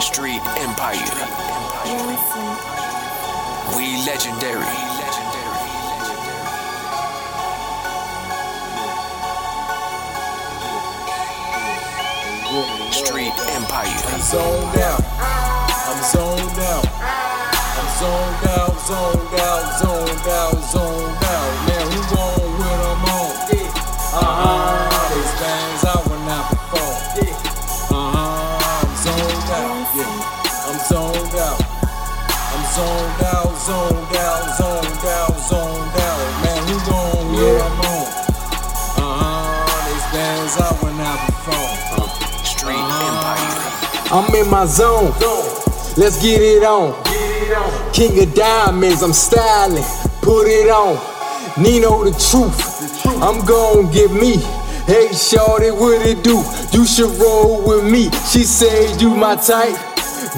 Street Empire. We legendary. Street Empire. I'm zoned out. I'm zoned zoned out, zoned out, zoned out, zoned out. Man, who on when I'm on? Uh huh. They stands out when I perform. Uh huh. I'm zoned out. Yeah. I'm zoned out. I'm zoned out, zoned out, zoned out, zoned out. Man, who on when I'm on? Uh huh. They stands out when I perform. Street Empire. I'm in my zone. Let's get it on. King of diamonds, I'm styling. Put it on. Nino the truth. I'm gon' get me. Hey, shorty, what it do? You should roll with me. She said you my type.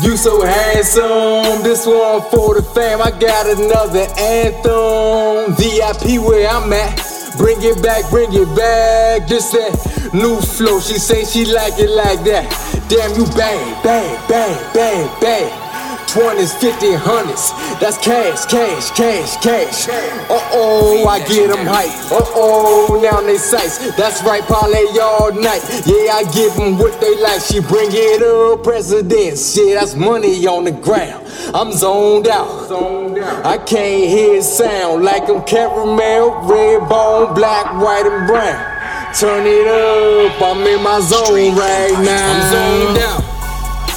You so handsome. This one for the fam. I got another anthem. VIP where I'm at. Bring it back, bring it back. Just that new flow. She say she like it like that. Damn, you bang, bang, bang, bang, bang. 20s, 50s, 100s. That's cash, cash, cash, cash. Uh oh, I get them hype. Uh oh, now they sights. That's right, parlay all night. Yeah, I give them what they like. She bring it up, president. Shit, that's money on the ground. I'm zoned out. I can't hear sound like I'm caramel, red bone, black, white, and brown. Turn it up, I'm in my zone right now. I'm zoned out.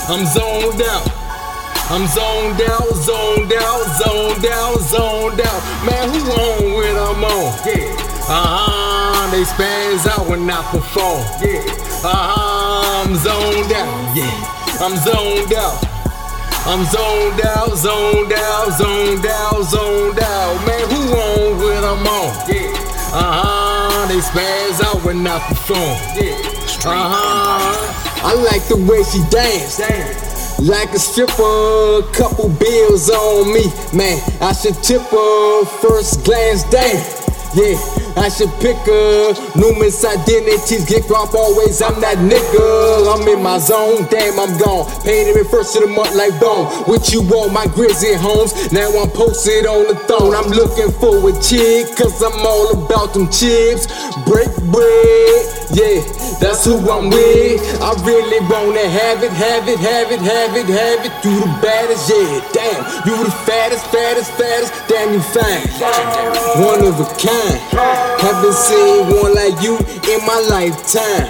I'm zoned out. I'm zoned out, zoned out, zoned out, zoned out. Man, who on when I'm on? Yeah. Uh-huh, they spaz out when I perform. Yeah. Uh-huh, I'm zoned out. Yeah. I'm zoned out. I'm zoned out, zoned out, zoned out, zoned out. Man, who on when I'm on? Yeah. Uh-huh, they spaz out when I perform. Yeah. Uh-huh. I like the way she dance. Like a stripper, couple bills on me. Man, I should tip her first glance. Damn. Yeah, I should pick her. Numerous identities get off always. I'm that nigga. I'm in my zone. Damn, I'm gone. Paid every first of the month like bone. With you on my grizzly homes. Now I'm posted on the throne. I'm looking for a chick, cause I'm all about them chips. Break bread. Yeah, that's who I'm with. I really wanna have it, have it, have it, have it, have it. You the baddest, yeah. Damn, you the fattest, fattest, fattest. Damn, you fine. One of a kind. Haven't seen one like you in my lifetime.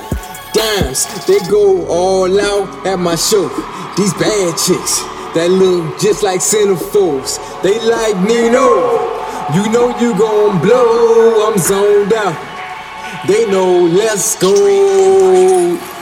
Dimes, they go all out at my show. These bad chicks that look just like centerfolds. They like Nino. You know you gon' blow. I'm zoned out. They know, let's go.